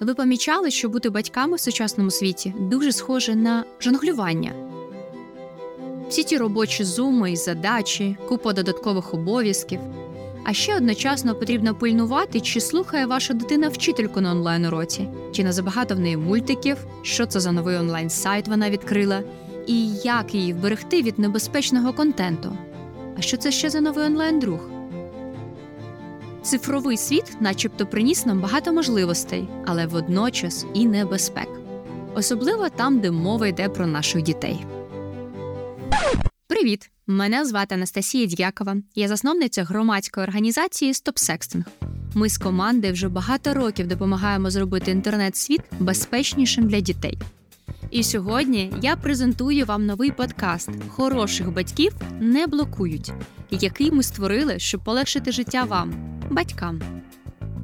Ви помічали, що бути батьками в сучасному світі дуже схоже на жонглювання. Всі ті робочі зуми і задачі, купа додаткових обов'язків. А ще одночасно потрібно пильнувати, чи слухає ваша дитина вчительку на онлайн уроці, чи не забагато в неї мультиків, що це за новий онлайн сайт вона відкрила, і як її вберегти від небезпечного контенту. А що це ще за новий онлайн друг? Цифровий світ, начебто, приніс нам багато можливостей, але водночас і небезпек, особливо там, де мова йде про наших дітей. Привіт! Мене звати Анастасія Д'якова. Я засновниця громадської організації StopSexting. Ми з команди вже багато років допомагаємо зробити інтернет-світ безпечнішим для дітей. І сьогодні я презентую вам новий подкаст Хороших батьків не блокують, який ми створили, щоб полегшити життя вам, батькам.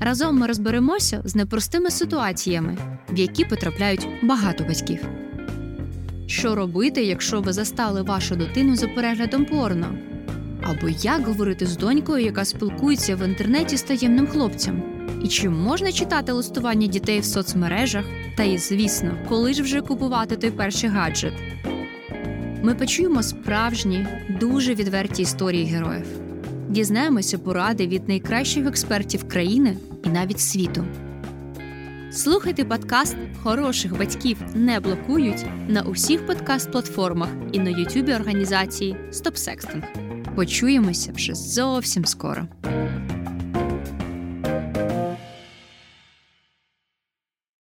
Разом ми розберемося з непростими ситуаціями, в які потрапляють багато батьків. Що робити, якщо ви застали вашу дитину за переглядом порно? Або як говорити з донькою, яка спілкується в інтернеті з таємним хлопцем? І чи можна читати листування дітей в соцмережах? Та і звісно, коли ж вже купувати той перший гаджет? Ми почуємо справжні, дуже відверті історії героїв, дізнаємося поради від найкращих експертів країни і навіть світу. Слухайте подкаст Хороших батьків не блокують на усіх подкаст-платформах і на Ютубі організації Стоп Секстинг. Почуємося вже зовсім скоро.